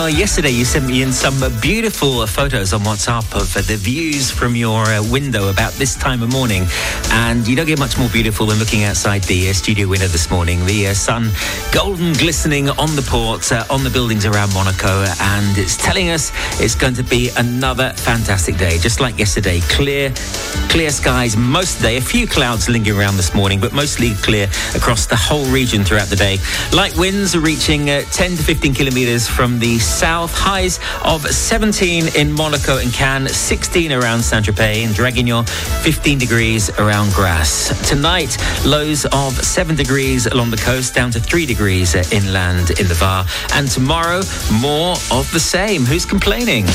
morning. Uh, yesterday, you sent me in some beautiful photos on WhatsApp of uh, the views from your uh, window about this time of morning. And you don't get much more beautiful than looking outside the uh, studio window this morning. The uh, sun golden glistening on the port, uh, on the buildings around Monaco. And it's telling us it's going to be another fantastic day. Just like yesterday, clear, clear skies most day. A few clouds lingering around this morning, but mostly clear across the whole region throughout the day. Light winds are reaching 10 to 15 kilometers from the south. Highs of 17 in Monaco and Cannes, 16 around Saint Tropez and Draguignan, 15 degrees around Grasse. Tonight, lows of 7 degrees along the coast, down to 3 degrees inland in the Var. And tomorrow, more of the same. Who's complaining?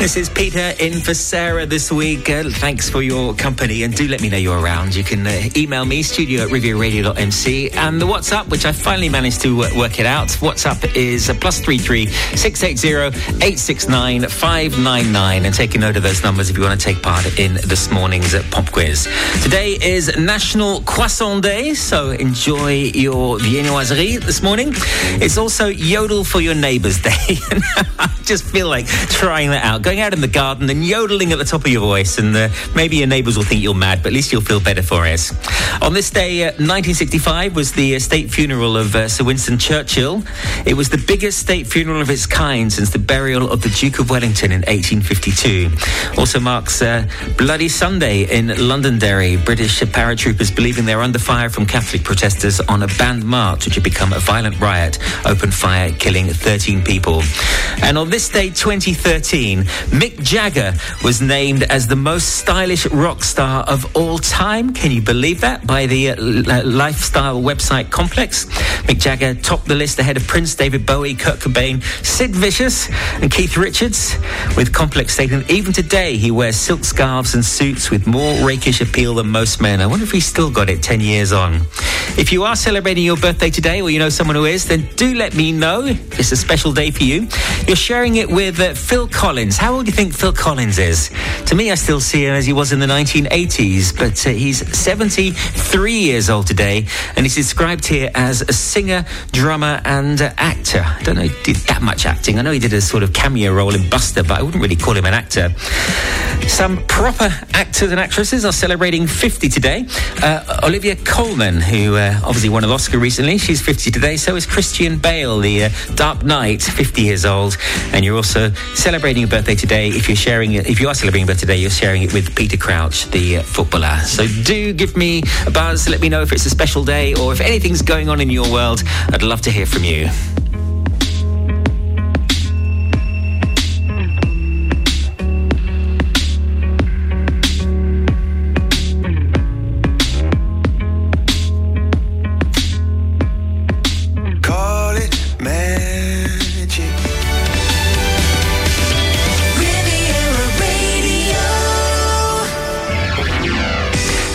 This is Peter in for Sarah this week. Uh, thanks for your company and do let me know you're around. You can uh, email me, studio at rivieradio.mc and the WhatsApp, which I finally managed to uh, work it out. WhatsApp is uh, plus three three six eight zero eight six nine five nine nine and take a note of those numbers if you want to take part in this morning's uh, pop quiz. Today is National Croissant Day, so enjoy your viennoiserie this morning. It's also Yodel for Your Neighbours Day. I just feel like trying that out going out in the garden and yodeling at the top of your voice, and uh, maybe your neighbours will think you're mad, but at least you'll feel better for it. On this day, uh, 1965 was the uh, state funeral of uh, Sir Winston Churchill. It was the biggest state funeral of its kind since the burial of the Duke of Wellington in 1852. Also marks uh, Bloody Sunday in Londonderry. British paratroopers believing they're under fire from Catholic protesters on a banned march, which had become a violent riot, opened fire, killing 13 people. And on this day, 2013, Mick Jagger was named as the most stylish rock star of all time. Can you believe that? By the uh, lifestyle website Complex. Mick Jagger topped the list ahead of Prince, David Bowie, Kurt Cobain, Sid Vicious, and Keith Richards. With Complex stating even today he wears silk scarves and suits with more rakish appeal than most men. I wonder if he's still got it 10 years on. If you are celebrating your birthday today or you know someone who is, then do let me know. It's a special day for you. You're sharing it with uh, Phil Collins. How old do you think Phil Collins is? To me, I still see him as he was in the 1980s, but uh, he's 73 years old today, and he's described here as a singer, drummer, and uh, actor. I don't know he did that much acting. I know he did a sort of cameo role in Buster, but I wouldn't really call him an actor. Some proper actors and actresses are celebrating 50 today. Uh, Olivia Colman, who uh, obviously won an Oscar recently, she's 50 today. So is Christian Bale, the uh, Dark Knight, 50 years old. And you're also celebrating a birthday today. If you're sharing it, if you are celebrating birthday today, you're sharing it with Peter Crouch, the uh, footballer. So do give me a buzz. Let me know if it's a special day or if anything's going on in your world. I'd love to hear from you.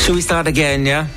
Shall we start again, yeah?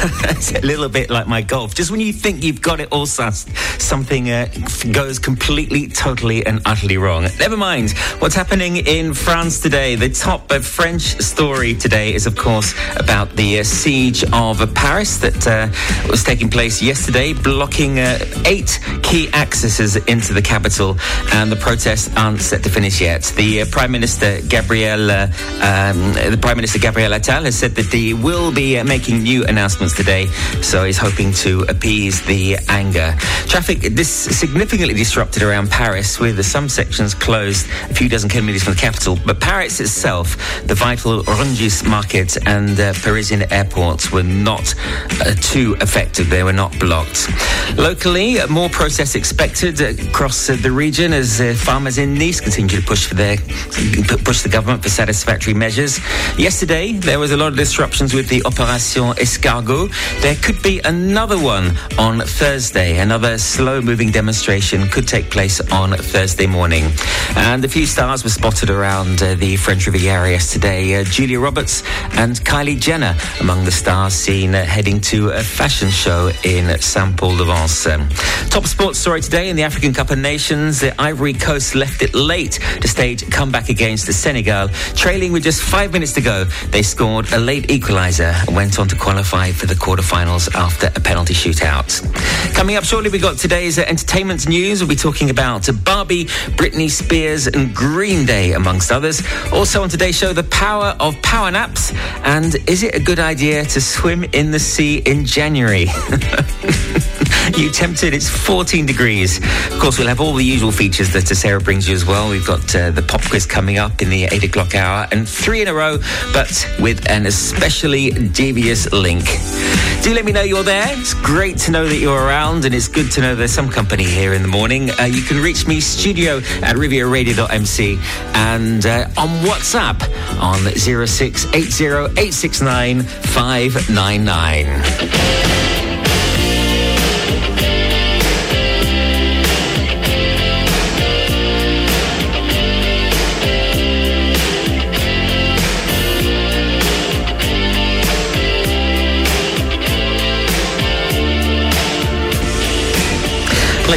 It's a little bit like my golf. Just when you think you've got it all sussed, something uh, goes completely, totally, and utterly wrong. Never mind. What's happening in France today? The top uh, French story today is, of course, about the uh, siege of Paris that uh, was taking place yesterday, blocking uh, eight key accesses into the capital, and the protests aren't set to finish yet. The uh, Prime Minister Gabriel, um, the Prime Minister Gabriel Attal has said that he will be making new announcements today, so he's hoping to appease the anger. Traffic this significantly disrupted around Paris, with some sections closed a few dozen kilometres from the capital. But Paris itself, the vital Rungis market and uh, Parisian airports were not uh, too affected. They were not blocked. Locally, more protests expected across the region as uh, farmers in Nice continue to push for their push the government for satisfactory measures. Yesterday, there was a lot of disruptions with the Opération Escargot. There could be another one on Thursday. Another slow moving demonstration could take place on Thursday morning. And a few stars were spotted around uh, the French Riviera yesterday. Uh, Julia Roberts and Kylie Jenner among the stars seen uh, heading to a fashion show in Saint Paul de Vence. Um, top sports story today in the African Cup of Nations. The Ivory Coast left it late to stage a comeback against the Senegal. Trailing with just five minutes to go, they scored a late equaliser and went on to qualify for the quarterfinals after a penalty shootout. Coming up shortly, we got today's entertainment news. We'll be talking about Barbie, Britney Spears, and Green Day, amongst others. Also on today's show, the power of power naps. And is it a good idea to swim in the sea in January? you tempted? It's 14 degrees. Of course, we'll have all the usual features that Sarah brings you as well. We've got uh, the pop quiz coming up in the 8 o'clock hour and three in a row, but with an especially devious link. Do let me know you're there. It's great to know that you're around, and it's good to know there's some company here in the morning. Uh, you can reach me studio at rivieradio.mc and uh, on WhatsApp on 0680869599.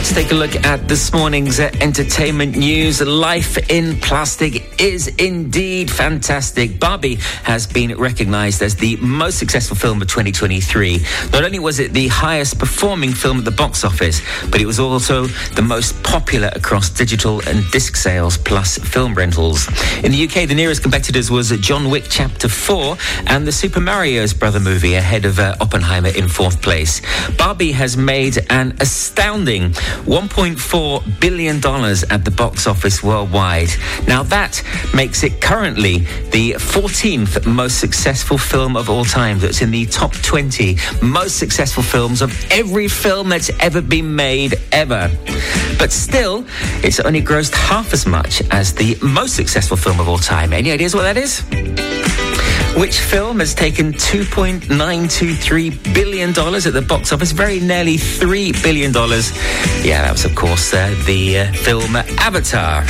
Let's take a look at this morning's entertainment news. Life in Plastic is indeed fantastic. Barbie has been recognized as the most successful film of 2023. Not only was it the highest performing film at the box office, but it was also the most popular across digital and disc sales plus film rentals. In the UK, the nearest competitors was John Wick Chapter 4 and the Super Mario's Brother movie ahead of uh, Oppenheimer in fourth place. Barbie has made an astounding $1.4 billion at the box office worldwide. Now, that makes it currently the 14th most successful film of all time that's in the top 20 most successful films of every film that's ever been made, ever. But still, it's only grossed half as much as the most successful film of all time. Any ideas what that is? Which film has taken $2.923 billion at the box office? Very nearly $3 billion. Yeah, that was, of course, uh, the uh, film Avatar.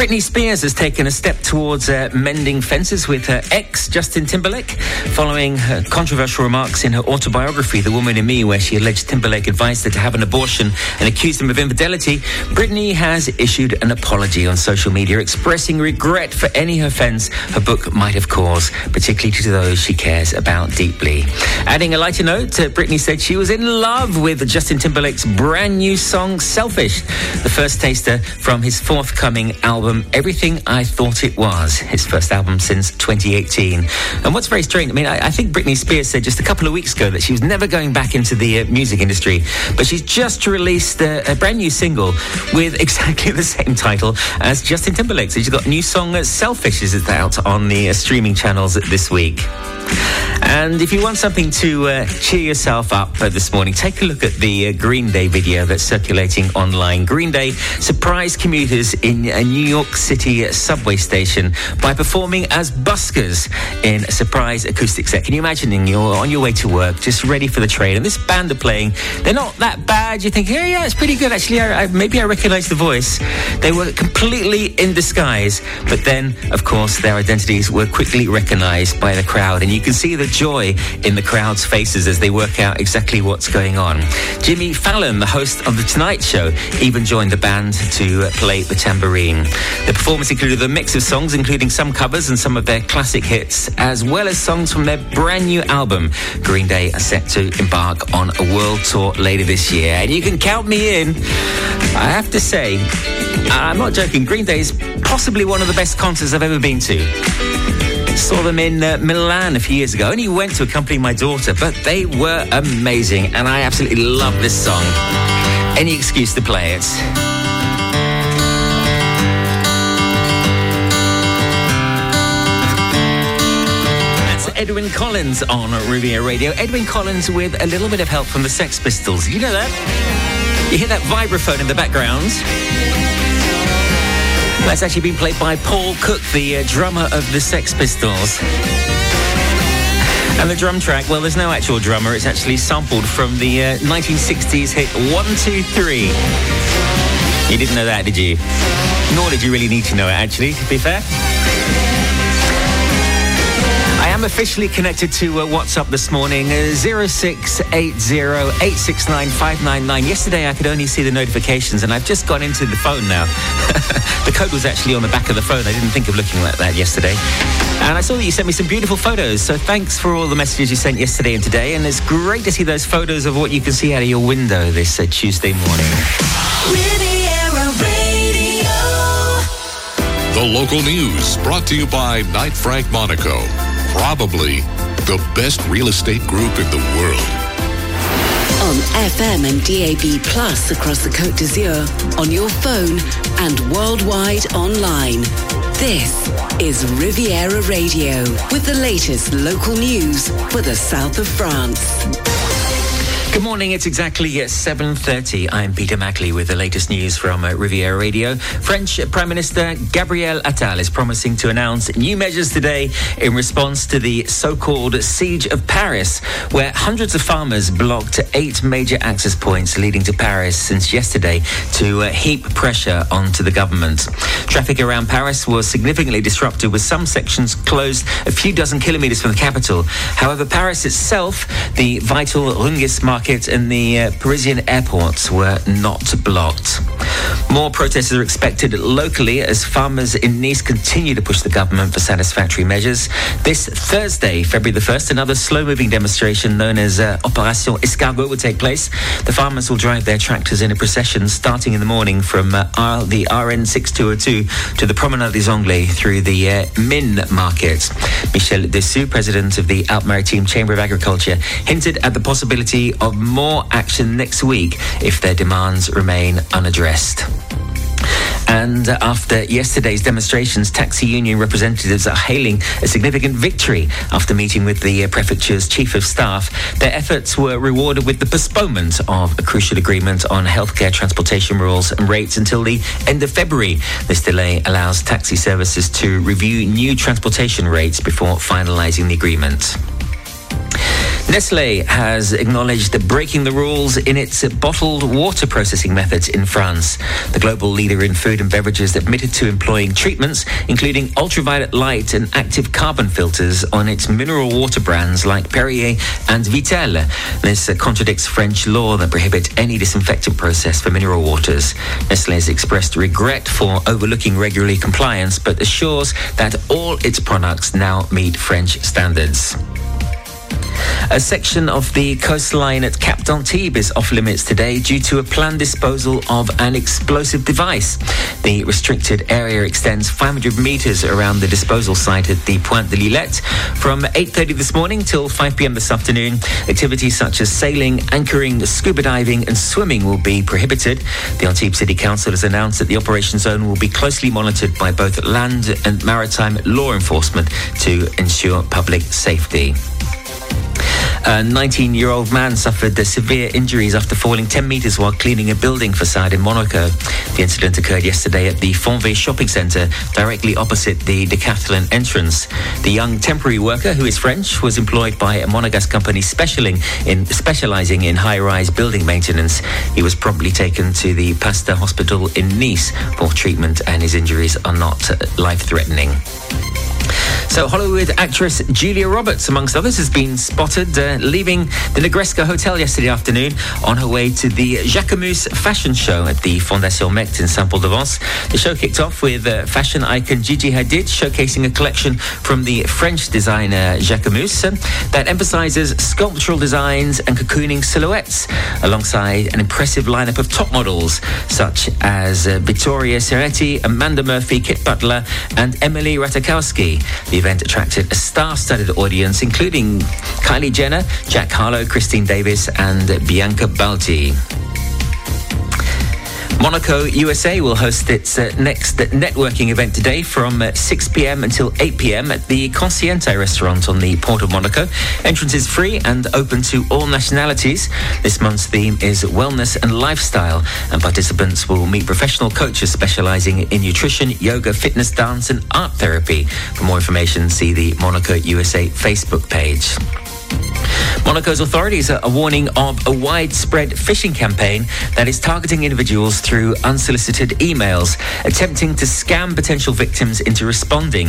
Britney Spears has taken a step towards uh, mending fences with her ex, Justin Timberlake, following her controversial remarks in her autobiography, The Woman in Me, where she alleged Timberlake advised her to have an abortion and accused him of infidelity. Britney has issued an apology on social media, expressing regret for any offence her book might have caused, particularly to those she cares about deeply. Adding a lighter note, uh, Britney said she was in love with Justin Timberlake's brand new song, Selfish, the first taster from his forthcoming album, Everything I Thought It Was, his first album since 2018. And what's very strange, I mean, I, I think Britney Spears said just a couple of weeks ago that she was never going back into the uh, music industry, but she's just released a, a brand new single with exactly the same title as Justin Timberlake. So she's got a new song, uh, Selfish, is out on the uh, streaming channels this week. And if you want something to uh, cheer yourself up uh, this morning, take a look at the uh, Green Day video that's circulating online. Green Day surprise commuters in a New York City subway station by performing as buskers in a surprise acoustic set. Can you imagine you're on your way to work, just ready for the train, and this band are playing? They're not that bad. You think, yeah, yeah, it's pretty good. Actually, I, I, maybe I recognize the voice. They were completely in disguise, but then, of course, their identities were quickly recognized by the crowd, and you can see the joy in the crowd's faces as they work out exactly what's going on. Jimmy Fallon, the host of The Tonight Show, even joined the band to play the tambourine. The performance included a mix of songs, including some covers and some of their classic hits, as well as songs from their brand new album. Green Day are set to embark on a world tour later this year, and you can count me in. I have to say, I'm not joking, Green Day is possibly one of the best concerts I've ever been to. Saw them in uh, Milan a few years ago. Only went to accompany my daughter, but they were amazing, and I absolutely love this song. Any excuse to play it. Edwyn Collins on Riviera Radio. Edwyn Collins with a little bit of help from the Sex Pistols. You know that? You hear that vibraphone in the background? That's actually been played by Paul Cook, the uh, drummer of the Sex Pistols. And the drum track, well, there's no actual drummer. It's actually sampled from the uh, 1960s hit 123. You didn't know that, did you? Nor did you really need to know it, actually, to be fair. I am officially connected to uh, WhatsApp this morning, uh, 0680869599. Yesterday I could only see the notifications and I've just gone into the phone now. the code was actually on the back of the phone. I didn't think of looking like that yesterday. And I saw that you sent me some beautiful photos. So thanks for all the messages you sent yesterday and today. And it's great to see those photos of what you can see out of your window this uh, Tuesday morning. The local news brought to you by Knight Frank Monaco. Probably the best real estate group in the world. on FM and DAB Plus across the Côte d'Azur, on your phone and worldwide online. This is Riviera Radio with the latest local news for the south of France. Good morning. It's exactly 7.30. I'm Peter Mackley with the latest news from uh, Riviera Radio. French Prime Minister Gabriel Attal is promising to announce new measures today in response to the so-called Siege of Paris, where hundreds of farmers blocked eight major access points leading to Paris since yesterday to uh, heap pressure onto the government. Traffic around Paris was significantly disrupted with some sections closed a few dozen kilometers from the capital. However, Paris itself, the vital Rungis market and the uh, Parisian airports were not blocked. More protests are expected locally as farmers in Nice continue to push the government for satisfactory measures. This Thursday, February the 1st, another slow moving demonstration known as uh, Opération Escargot will take place. The farmers will drive their tractors in a procession starting in the morning from uh, R- the RN 6202 to the Promenade des Anglais through the uh, Min market. Michel Dessous, president of the Alpes-Maritimes Chamber of Agriculture, hinted at the possibility of more action next week if their demands remain unaddressed. And after yesterday's demonstrations, taxi union representatives are hailing a significant victory after meeting with the prefecture's chief of staff. Their efforts were rewarded with the postponement of a crucial agreement on healthcare transportation rules and rates until the end of February. This delay allows taxi services to review new transportation rates before finalizing the agreement. Nestle has acknowledged that breaking the rules in its bottled water processing methods in France. The global leader in food and beverages admitted to employing treatments, including ultraviolet light and active carbon filters, on its mineral water brands like Perrier and Vittel. This contradicts French law that prohibits any disinfectant process for mineral waters. Nestle has expressed regret for overlooking regulatory compliance, but assures that all its products now meet French standards. A section of the coastline at Cap d'Antibes is off limits today due to a planned disposal of an explosive device. The restricted area extends 500 meters around the disposal site at the Pointe de Lillette. From 8.30 this morning till 5 p.m. this afternoon, activities such as sailing, anchoring, scuba diving and swimming will be prohibited. The Antibes City Council has announced that the operation zone will be closely monitored by both land and maritime law enforcement to ensure public safety. A 19 year old man suffered severe injuries after falling 10 metres while cleaning a building facade in Monaco. The incident occurred yesterday at the Fontvieille shopping centre, directly opposite the Decathlon entrance. The young temporary worker, who is French, was employed by a Monegasque company in, specialising in high rise building maintenance. He was promptly taken to the Pasteur Hospital in Nice for treatment, and his injuries are not life threatening. So, Hollywood actress Julia Roberts, amongst others, has been spotted uh, leaving the Negresco Hotel yesterday afternoon on her way to the Jacquemus fashion show at the Fondation Maeght in Saint-Paul-de-Vence. The show kicked off with uh, fashion icon Gigi Hadid showcasing a collection from the French designer Jacquemus that emphasizes sculptural designs and cocooning silhouettes, alongside an impressive lineup of top models such as uh, Vittoria Ceretti, Amanda Murphy, Kit Butler, and Emily Ratajkowski. The event attracted a star-studded audience, including Kylie Jenner, Jack Harlow, Christine Davis, and Bianca Balti. Monaco, USA will host its uh, next networking event today from uh, 6 p.m. until 8 p.m. at the Consciente restaurant on the Port of Monaco. Entrance is free and open to all nationalities. This month's theme is wellness and lifestyle, and participants will meet professional coaches specializing in nutrition, yoga, fitness, dance, and art therapy. For more information, see the Monaco USA Facebook page. Monaco's authorities are warning of a widespread phishing campaign that is targeting individuals through unsolicited emails, attempting to scam potential victims into responding.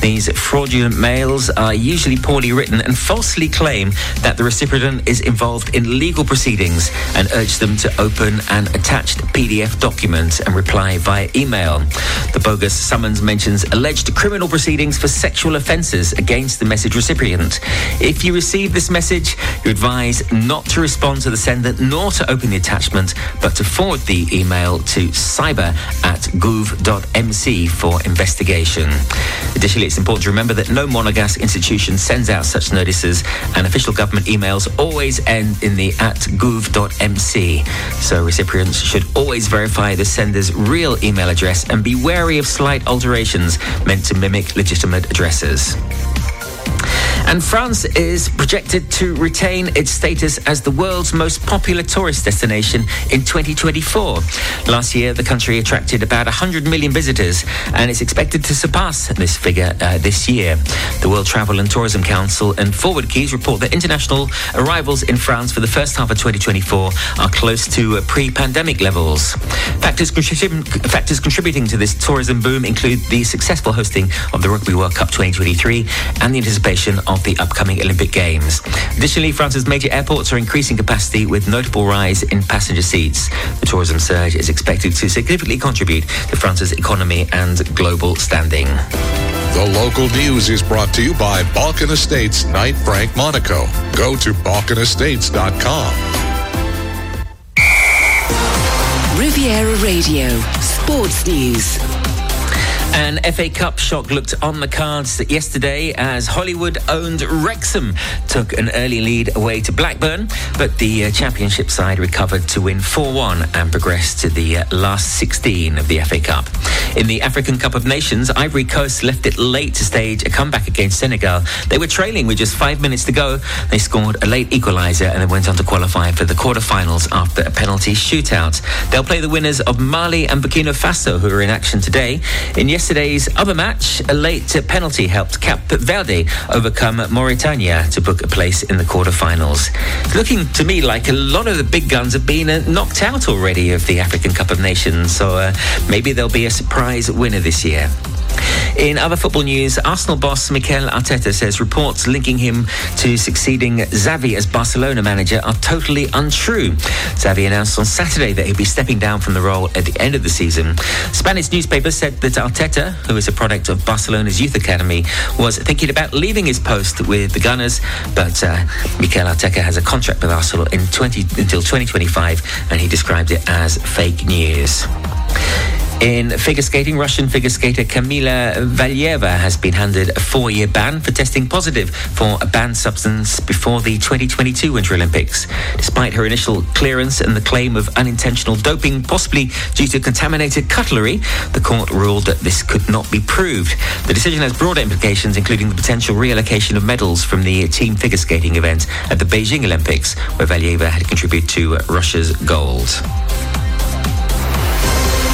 These fraudulent mails are usually poorly written and falsely claim that the recipient is involved in legal proceedings and urge them to open an attached PDF document and reply via email. The bogus summons mentions alleged criminal proceedings for sexual offences against the message recipient. If you receive this message, you're advised not to respond to the sender nor to open the attachment, but to forward the email to cyber at gouv.mc for investigation. Additionally, it's important to remember that no Monegasque institution sends out such notices, and official government emails always end in the at gouv.mc. So recipients should always verify the sender's real email address and be wary of slight alterations meant to mimic legitimate addresses. And France is projected to retain its status as the world's most popular tourist destination in 2024. Last year, the country attracted about 100 million visitors, and it's expected to surpass this figure uh, this year. The World Travel and Tourism Council and Forward Keys report that international arrivals in France for the first half of 2024 are close to uh, pre-pandemic levels. Factors, contrib- factors contributing to this tourism boom include the successful hosting of the Rugby World Cup 2023 and the anticipation of the upcoming Olympic Games. Additionally, France's major airports are increasing capacity with notable rise in passenger seats. The tourism surge is expected to significantly contribute to France's economy and global standing. The local news is brought to you by Balkan Estates Knight Frank Monaco. Go to balkanestates.com. Riviera Radio, Sports News. An FA Cup shock looked on the cards yesterday as Hollywood owned Wrexham took an early lead away to Blackburn, but the uh, championship side recovered to win 4 1 and progressed to the uh, last 16 of the FA Cup. In the African Cup of Nations, Ivory Coast left it late to stage a comeback against Senegal. They were trailing with just five minutes to go. They scored a late equaliser and then went on to qualify for the quarter-finals after a penalty shootout. They'll play the winners of Mali and Burkina Faso, who are in action today. In yesterday's other match, a late penalty helped Cap Verde overcome Mauritania to book a place in the quarter-finals. Looking to me like a lot of the big guns have been uh, knocked out already of the African Cup of Nations, so uh, maybe there'll be a surprise winner this year. In other football news, Arsenal boss Mikel Arteta says reports linking him to succeeding Xavi as Barcelona manager are totally untrue. Xavi announced on Saturday that he'd be stepping down from the role at the end of the season. Spanish newspapers said that Arteta, who is a product of Barcelona's youth academy, was thinking about leaving his post with the Gunners, but uh, Mikel Arteta has a contract with Arsenal in 20, until 2025, and he described it as fake news. In figure skating, Russian figure skater Kamila Valieva has been handed a four year ban for testing positive for a banned substance before the 2022 Winter Olympics. Despite her initial clearance and the claim of unintentional doping, possibly due to contaminated cutlery, the court ruled that this could not be proved. The decision has broader implications, including the potential reallocation of medals from the team figure skating event at the Beijing Olympics, where Valieva had contributed to Russia's gold.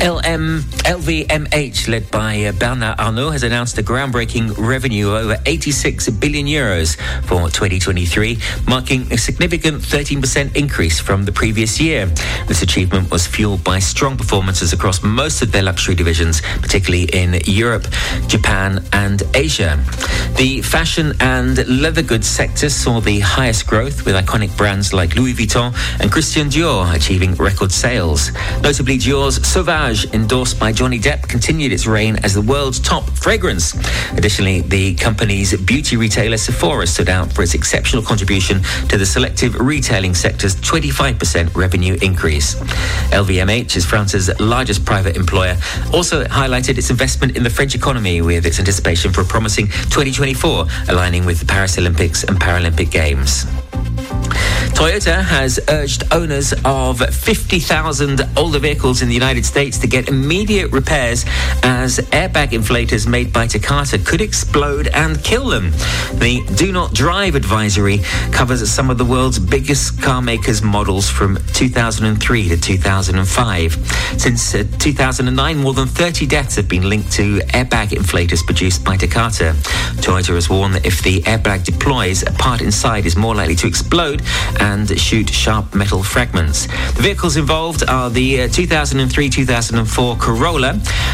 LM, LVMH, led by uh, Bernard Arnault, has announced a groundbreaking revenue of over 86 billion euros for 2023, marking a significant 13% increase from the previous year. This achievement was fueled by strong performances across most of their luxury divisions, particularly in Europe, Japan, and Asia. The fashion and leather goods sector saw the highest growth, with iconic brands like Louis Vuitton and Christian Dior achieving record sales. Notably, Dior's Sauvage, endorsed by Johnny Depp, continued its reign as the world's top fragrance. Additionally, the company's beauty retailer Sephora stood out for its exceptional contribution to the selective retailing sector's 25% revenue increase. LVMH is France's largest private employer, also highlighted its investment in the French economy with its anticipation for a promising 2024, aligning with the Paris Olympics and Paralympic Games. Toyota has urged owners of 50,000 older vehicles in the United States to get immediate repairs as airbag inflators made by Takata could explode and kill them. The Do Not Drive advisory covers some of the world's biggest car makers' models from 2003 to 2005. Since uh, 2009, more than 30 deaths have been linked to airbag inflators produced by Takata. Toyota has warned that if the airbag deploys, a part inside is more likely to explode and shoot sharp metal fragments. The vehicles involved are the uh, 2003-2004 Corolla,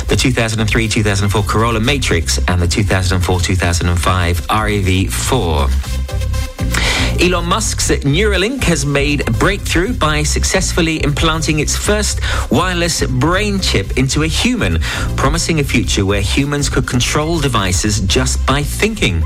the 2003-2004 Corolla Matrix, and the 2004-2005 RAV4. Elon Musk's Neuralink has made a breakthrough by successfully implanting its first wireless brain chip into a human, promising a future where humans could control devices just by thinking.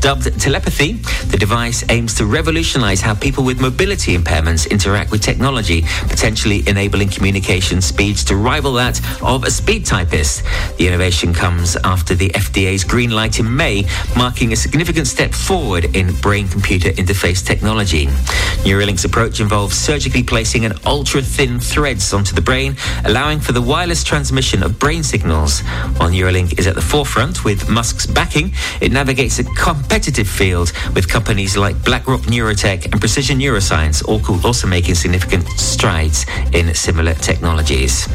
Dubbed telepathy, the device aims to revolutionize how people with mobility impairments interact with technology, potentially enabling communication speeds to rival that of a speed typist. The innovation comes after the FDA's green light in May, marking a significant step forward in brain computer interface technology. Neuralink's approach involves surgically placing an ultra thin threads onto the brain, allowing for the wireless transmission of brain signals. While Neuralink is at the forefront with Musk's backing, it navigates a competitive field with companies like BlackRock Neurotech and Precision Neuroscience, all also making significant strides in similar technologies.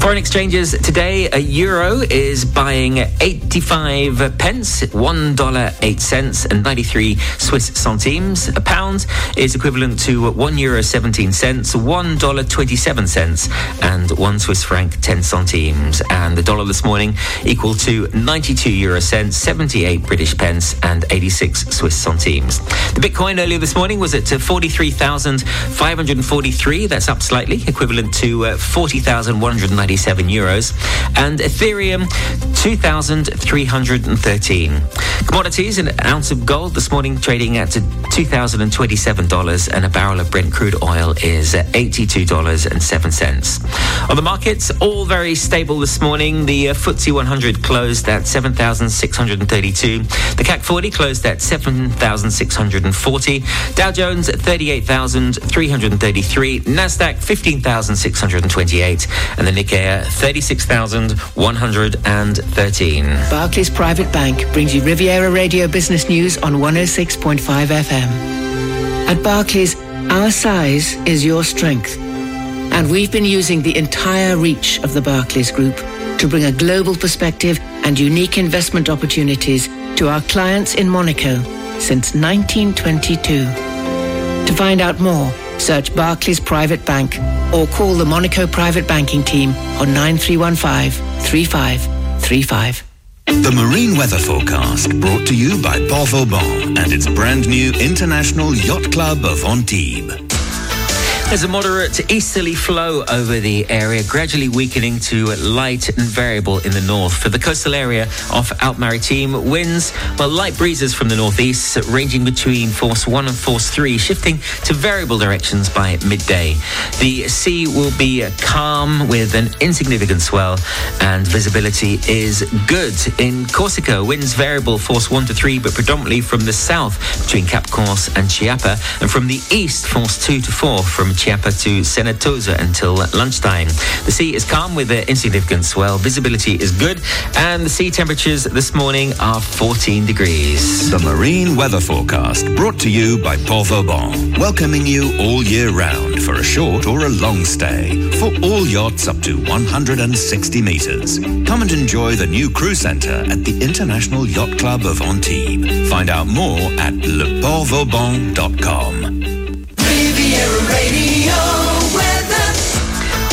Foreign exchanges today, a euro is buying 85 pence, $1.08 cents and 93 Swiss centimes. A pound is equivalent to 1 euro 17 cents, $1.27 cents and 1 Swiss franc 10 centimes. And the dollar this morning equal to 92 euro cents, 78 British pence and 86 Swiss centimes. The Bitcoin earlier this morning was at 43,543. That's up slightly, equivalent to uh, 40,190 97 euros, and Ethereum 2,313. Commodities, an ounce of gold this morning trading at $2,027, and a barrel of Brent crude oil is $82.07. On the markets, all very stable this morning. The uh, FTSE 100 closed at 7,632. The CAC 40 closed at 7,640. Dow Jones at 38,333. Nasdaq 15,628, and the Nikkei 36,113. Barclays Private Bank brings you Riviera Radio Business News on 106.5 FM. At Barclays, our size is your strength. And we've been using the entire reach of the Barclays Group to bring a global perspective and unique investment opportunities to our clients in Monaco since 1922. To find out more, search Barclays Private Bank or call the Monaco Private Banking Team on 9315 3535. The marine weather forecast brought to you by Port Vauban and its brand new International Yacht Club of Antibes. There's a moderate easterly flow over the area, gradually weakening to light and variable in the north. For the coastal area off Alpes-Maritimes, winds, well, light breezes from the northeast, ranging between force 1 and force 3, shifting to variable directions by midday. The sea will be calm with an insignificant swell, and visibility is good. In Corsica, winds variable force 1 to 3, but predominantly from the south between Cap Corse and Chiappa, and from the east, force 2 to 4 from Chiappa to Senetosa until lunchtime. The sea is calm with an insignificant swell. Visibility is good, and the sea temperatures this morning are 14 degrees. The marine weather forecast brought to you by Port Vauban, welcoming you all year round for a short or a long stay for all yachts up to 160 metres. Come and enjoy the new crew centre at the International Yacht Club of Antibes. Find out more at leportvauban.com.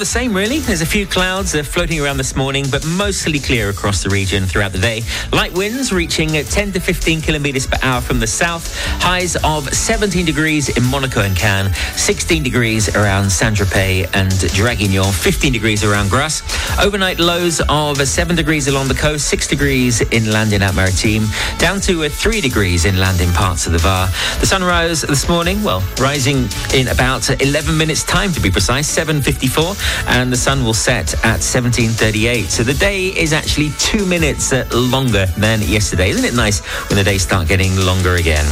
the same, really. There's a few clouds uh, floating around this morning, but mostly clear across the region throughout the day. Light winds reaching uh, 10 to 15 kilometers per hour from the south. Highs of 17 degrees in Monaco and Cannes, 16 degrees around Saint-Tropez and Draguignan, 15 degrees around Grasse. Overnight lows of uh, 7 degrees along the coast, 6 degrees inland in Maritime, down to uh, 3 degrees inland in parts of the Var. The sun sunrise this morning, well, rising in about uh, 11 minutes time to be precise, 7.54, and the sun will set at 17.38. So the day is actually two minutes uh, longer than yesterday. Isn't it nice when the days start getting longer again?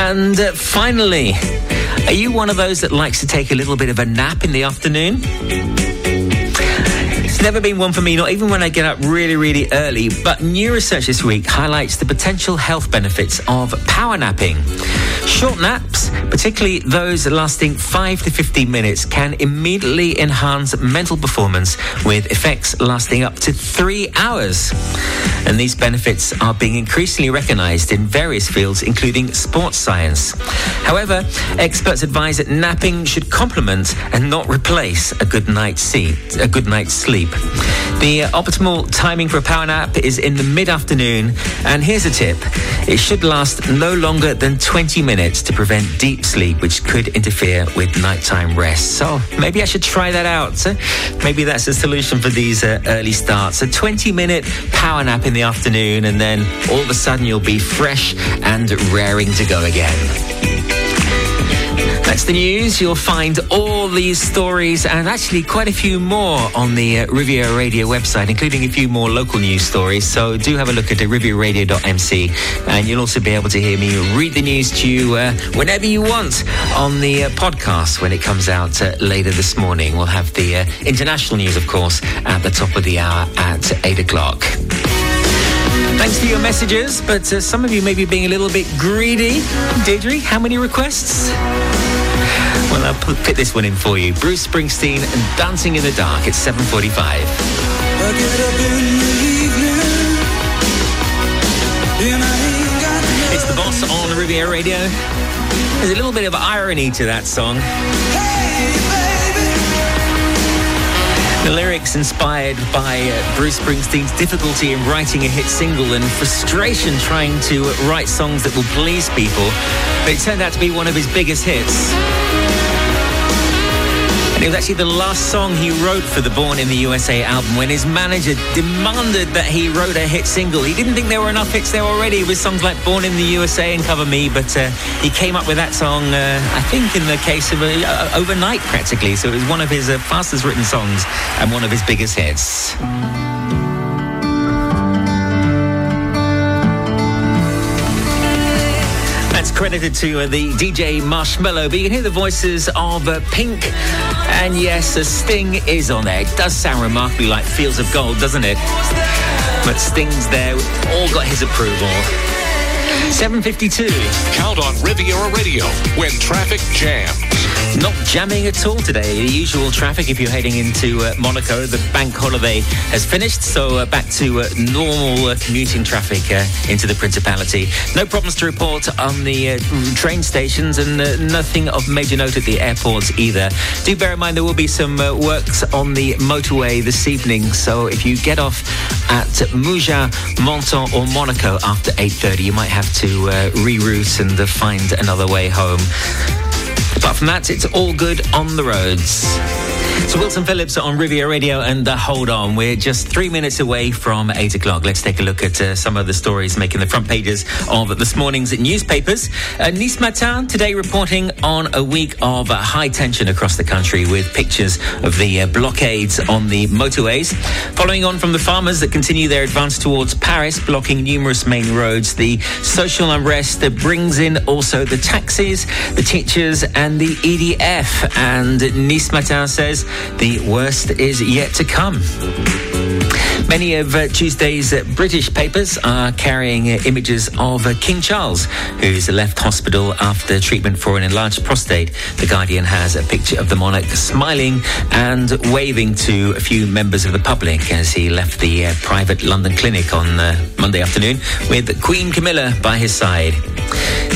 And uh, finally, are you one of those that likes to take a little bit of a nap in the afternoon? It's never been one for me, not even when I get up really, really early. But new research this week highlights the potential health benefits of power napping. Short naps, particularly those lasting 5 to 15 minutes, can immediately enhance mental performance with effects lasting up to three hours. And these benefits are being increasingly recognized in various fields, including sports science. However, experts advise that napping should complement and not replace a good night's sleep. A good night's sleep. The optimal timing for a power nap is in the mid-afternoon, and here's a tip: it should last no longer than 20 minutes to prevent deep sleep, which could interfere with nighttime rest. So maybe I should try that out. Maybe that's a solution for these uh, early starts. A 20-minute power nap in the afternoon, and then all of a sudden you'll be fresh and raring to go again. That's the news. You'll find all these stories and actually quite a few more on the uh, Riviera Radio website, including a few more local news stories. So do have a look at rivieradio.mc and you'll also be able to hear me read the news to you uh, whenever you want on the uh, podcast when it comes out uh, later this morning. We'll have the uh, international news, of course, at the top of the hour at 8 o'clock. Thanks for your messages, but uh, some of you may be being a little bit greedy. Deirdre, how many requests? Well, I'll put, fit this one in for you. Bruce Springsteen and Dancing in the Dark at 7.45. It's the boss on Riviera Radio. There's a little bit of irony to that song. The lyrics inspired by uh, Bruce Springsteen's difficulty in writing a hit single and frustration trying to write songs that will please people. But it turned out to be one of his biggest hits. It was actually the last song he wrote for the Born in the USA album when his manager demanded that he wrote a hit single. He didn't think there were enough hits there already with songs like Born in the USA and Cover Me, but uh, he came up with that song, uh, I think, in the case of uh, overnight practically. So it was one of his uh, fastest written songs and one of his biggest hits. Credited to uh, the DJ Marshmello, but you can hear the voices of uh, Pink. And yes, a Sting is on there. It does sound remarkably like Fields of Gold, doesn't it? But Sting's there, all got his approval. 752. Count on Riviera Radio when traffic jams. Not jamming at all today. The usual traffic if you're heading into uh, Monaco. The bank holiday has finished, so uh, back to uh, normal uh, commuting traffic uh, into the Principality. No problems to report on the uh, train stations and nothing of major note at the airports either. Do bear in mind there will be some works on the motorway this evening, so if you get off at Mougins, Menton or Monaco after 8.30, you might have to reroute and find another way home. Apart from that, it's all good on the roads. So Wilson Phillips on Riviera Radio, and the hold on, we're just three minutes away from eight o'clock. Let's take a look at uh, some of the stories making the front pages of this morning's newspapers. Uh, nice Matin today reporting on a week of uh, high tension across the country with pictures of the uh, blockades on the motorways. Following on from the farmers that continue their advance towards Paris, blocking numerous main roads, the social unrest that brings in also the taxis, the teachers, and the EDF. And Nice Matin says the worst is yet to come. Many of uh, Tuesday's uh, British papers are carrying uh, images of King Charles, who's left hospital after treatment for an enlarged prostate. The Guardian has a picture of the monarch smiling and waving to a few members of the public as he left the uh, private London clinic on uh, Monday afternoon with Queen Camilla by his side.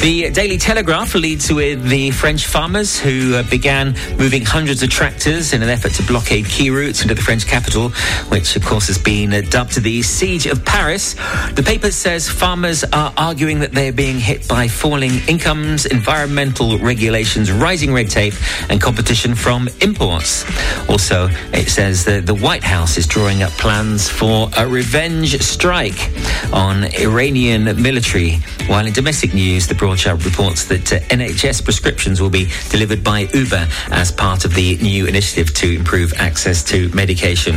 The Daily Telegraph leads with the French farmers who uh, began moving hundreds of tractors in an effort to blockade key routes into the French capital, which of course has been uh, dubbed the Siege of Paris. The paper says farmers are arguing that they're being hit by falling incomes, environmental regulations, rising red tape, and competition from imports. Also, it says that the White House is drawing up plans for a revenge strike on Iranian military, while in domestic news, the broad Agriculture reports that uh, NHS prescriptions will be delivered by Uber as part of the new initiative to improve access to medication.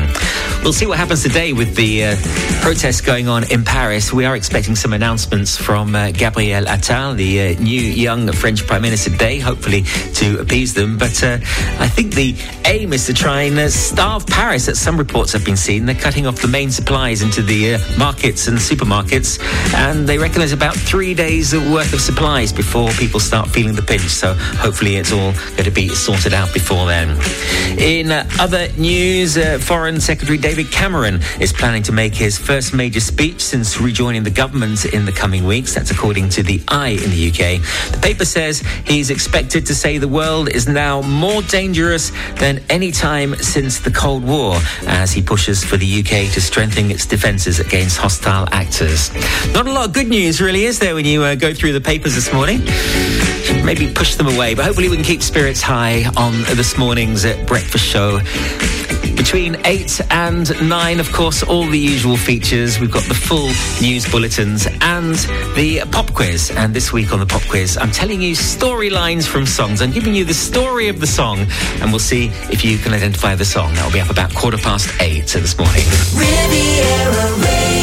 We'll see what happens today with the uh, protests going on in Paris. We are expecting some announcements from uh, Gabriel Attal, the uh, new young French Prime Minister, today, hopefully to appease them. But uh, I think the aim is to try and uh, starve Paris, as some reports have been seen. They're cutting off the main supplies into the uh, markets and supermarkets, and they reckon there's about three days worth of supplies before people start feeling the pinch. So hopefully it's all going to be sorted out before then. In other news, Foreign Secretary David Cameron is planning to make his first major speech since rejoining the government in the coming weeks. That's according to the Eye in the UK. The paper says he's expected to say the world is now more dangerous than any time since the Cold War as he pushes for the UK to strengthen its defences against hostile actors. Not a lot of good news, really, is there, when you uh, go through the papers this morning? Maybe push them away, but hopefully we can keep spirits high on this morning's uh, breakfast show. Between 8 and 9, of course, all the usual features. We've got the full news bulletins and the pop quiz. And this week on the pop quiz, I'm telling you storylines from songs. I'm giving you the story of the song, and we'll see if you can identify the song. That'll be up about quarter past 8 this morning. Riviera Radio.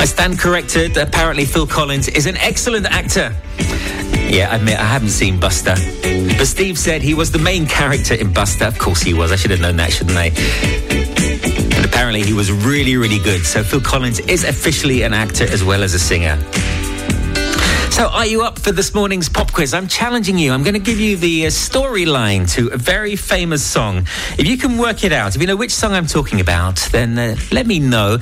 I stand corrected. Apparently, Phil Collins is an excellent actor. Yeah, I admit I haven't seen Buster. But Steve said he was the main character in Buster. Of course he was. I should have known that, shouldn't I? And apparently he was really, really good. So Phil Collins is officially an actor as well as a singer. So, are you up for this morning's pop quiz? I'm challenging you. I'm going to give you the uh, storyline to a very famous song. If you can work it out, if you know which song I'm talking about, then uh, let me know.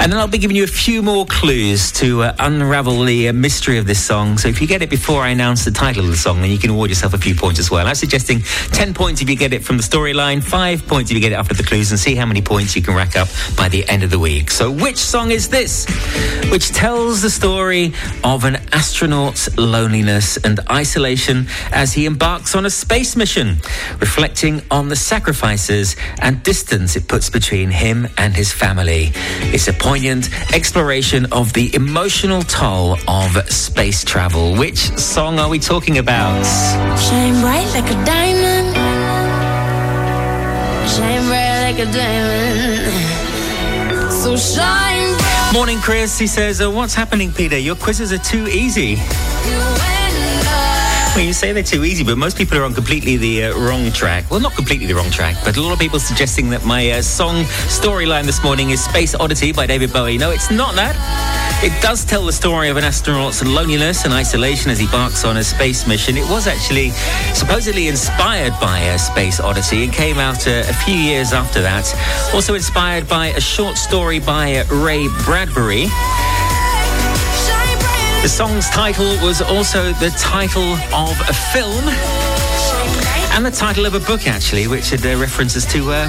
And then I'll be giving you a few more clues to uh, unravel the uh, mystery of this song. So, if you get it before I announce the title of the song, then you can award yourself a few points as well. I'm suggesting 10 points if you get it from the storyline, 5 points if you get it after the clues, and see how many points you can rack up by the end of the week. So, which song is this? Which tells the story of an astronaut's loneliness and isolation as he embarks on a space mission, reflecting on the sacrifices and distance it puts between him and his family. It's a poignant exploration of the emotional toll of space travel. Which song are we talking about? Shine bright like a diamond. Shine bright like a diamond. So shine. Morning, Chris. He says, uh, What's happening, Peter? Your quizzes are too easy. Well, you say they're too easy, but most people are on completely the uh, wrong track. Well, not completely the wrong track, but a lot of people suggesting that my uh, song storyline this morning is Space Oddity by David Bowie. No, it's not that. It does tell the story of an astronaut's loneliness and isolation as he embarks on a space mission. It was actually supposedly inspired by a Space Odyssey and came out a few years after that. Also inspired by a short story by Ray Bradbury. The song's title was also the title of a film. And the title of a book, actually, which had uh, references to uh,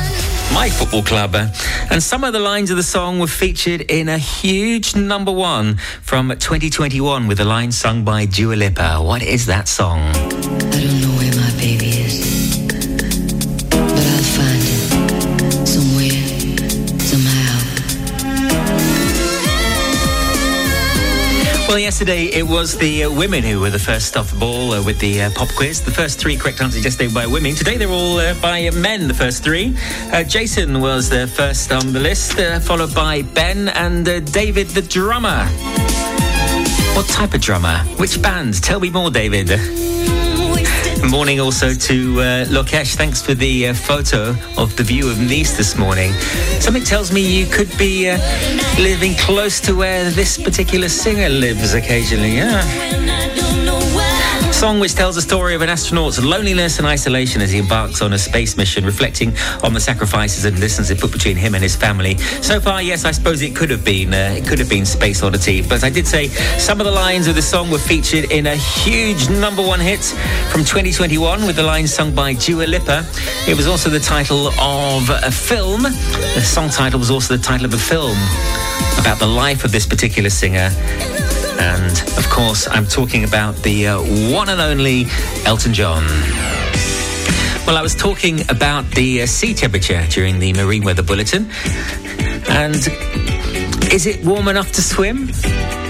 my football club. Uh, and some of the lines of the song were featured in a huge number one from 2021 with a line sung by Dua Lipa. What is that song? Well, yesterday it was the uh, women who were the first off the ball uh, with the uh, pop quiz. The first three correct answers yesterday by women. Today they're all uh, by men, the first three. Uh, Jason was the first on the list, uh, followed by Ben and David the drummer. What type of drummer? Which band? Tell me more, David. Morning also to uh, Lokesh. Thanks for the uh, photo of the view of Nice this morning. Something tells me you could be uh, living close to where this particular singer lives occasionally. Yeah. Song which tells the story of an astronaut's loneliness and isolation as he embarks on a space mission, reflecting on the sacrifices and distance it put between him and his family. So far, yes, I suppose it could have been uh, it could have been Space Oddity, but I did say some of the lines of the song were featured in a huge number one hit from 2021 with the lines sung by Dua Lipa. It was also the title of a film. The song title was also the title of a film about the life of this particular singer. And of course, I'm talking about the uh, one and only Elton John. Well, I was talking about the uh, sea temperature during the marine weather bulletin, and Is it warm enough to swim?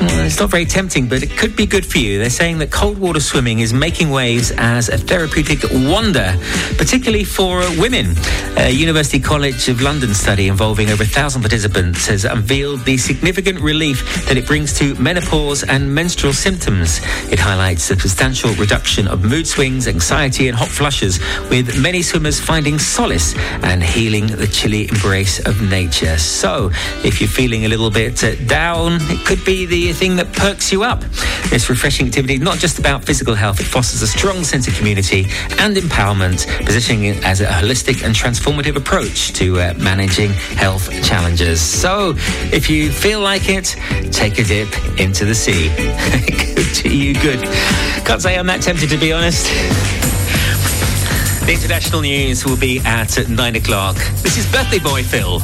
Well, it's not very tempting, but it could be good for you. They're saying that cold water swimming is making waves as a therapeutic wonder, particularly for women. A University College of London study involving over a thousand participants has unveiled the significant relief that it brings to menopause and menstrual symptoms. It highlights a substantial reduction of mood swings, anxiety, and hot flushes, with many swimmers finding solace and healing the chilly embrace of nature. So, if you're feeling a little bit uh, down, it could be the thing that perks you up. This refreshing activity is not just about physical health, it fosters a strong sense of community and empowerment, positioning it as a holistic and transformative approach to uh, managing health challenges. So, if you feel like it, take a dip into the sea. good to you, good. Can't say I'm that tempted to be honest. The international news will be at 9 o'clock. This is Birthday Boy Phil.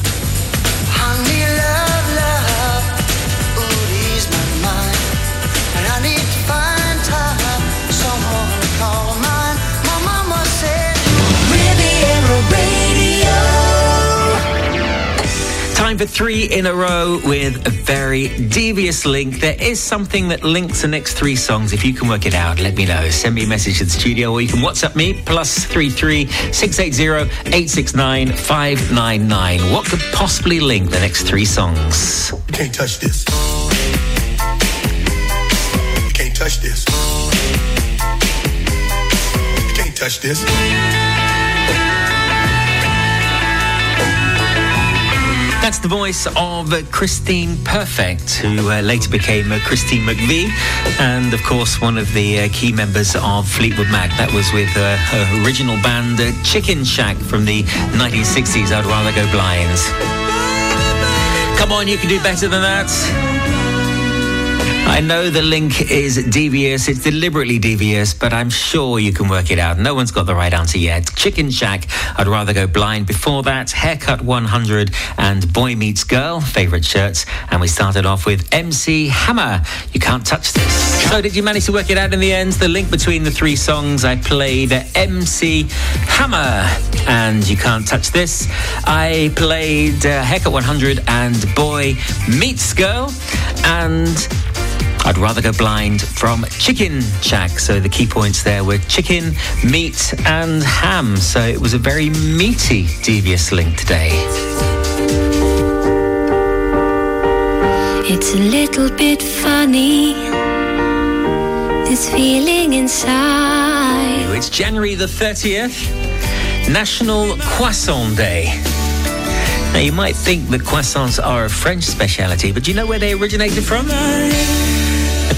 Time for three in a row with a very devious link. There is something that links the next three songs. If you can work it out, let me know. Send me a message to the studio or you can WhatsApp me plus three three six eight zero eight six nine five nine nine. What could possibly link the next three songs? You can't touch this. You can't touch this. You can't touch this. That's the voice of Christine Perfect, who uh, later became uh, Christine McVie, and of course one of the uh, key members of Fleetwood Mac. That was with uh, her original band uh, Chicken Shack from the 1960s. I'd rather go blind. Come on, you can do better than that. I know the link is devious. It's deliberately devious, but I'm sure you can work it out. No one's got the right answer yet. Chicken Shack, I'd rather go blind. Before that, Haircut 100 and Boy Meets Girl, favorite shirts. And we started off with MC Hammer. You can't touch this. So, did you manage to work it out in the end? The link between the three songs I played MC Hammer and You Can't Touch This. I played uh, Haircut 100 and Boy Meets Girl. And I'd rather go blind from Chicken Shack. So the key points there were chicken, meat, and ham. So it was a very meaty devious link today. It's a little bit funny, this feeling inside. It's January the 30th, National Croissant Day. Now, you might think that croissants are a French speciality, but do you know where they originated from?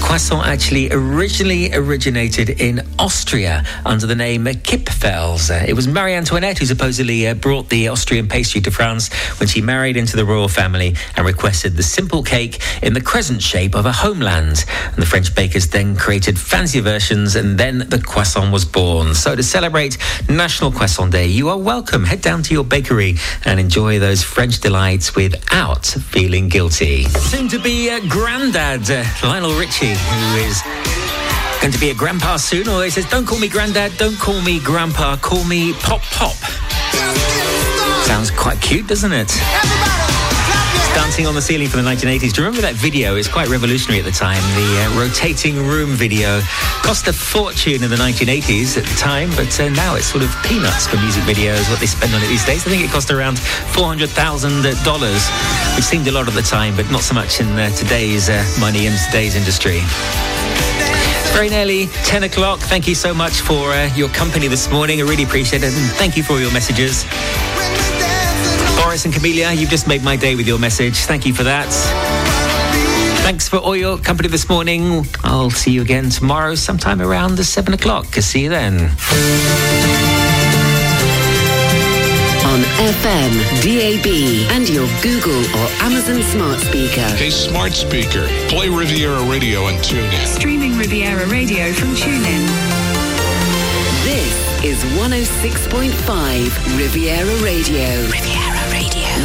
Croissant actually originally originated in Austria under the name Kipfels. Uh, it was Marie Antoinette who supposedly uh, brought the Austrian pastry to France when she married into the royal family and requested the simple cake in the crescent shape of a homeland. And the French bakers then created fancier versions, and then the croissant was born. So, to celebrate National Croissant Day, you are welcome. Head down to your bakery and enjoy those French delights without feeling guilty. Soon to be granddad, uh, Lionel Richie, who is going to be a grandpa soon. Although he says, "Don't call me granddad, don't call me grandpa, call me pop pop." Sounds quite cute, doesn't it? Dancing on the Ceiling from the 1980s. Do you remember that video? It's quite revolutionary at the time. The uh, rotating room video cost a fortune in the 1980s at the time, but uh, now it's sort of peanuts for music videos, what they spend on it these days. I think it cost around $400,000, which seemed a lot at the time, but not so much in uh, today's uh, money and today's industry. Very nearly 10 o'clock. Thank you so much for uh, your company this morning. I really appreciate it. And thank you for all your messages. Boris and Camelia, you've just made my day with your message. Thank you for that. Thanks for all your company this morning. I'll see you again tomorrow, sometime around the 7 o'clock. See you then. On FM, DAB, and your Google or Amazon smart speaker. Hey, smart speaker, play Riviera Radio and tune in. Streaming Riviera Radio from TuneIn. This is 106.5 Riviera Radio. Riviera Radio.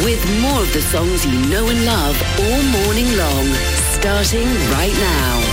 With more of the songs you know and love all morning long, starting right now.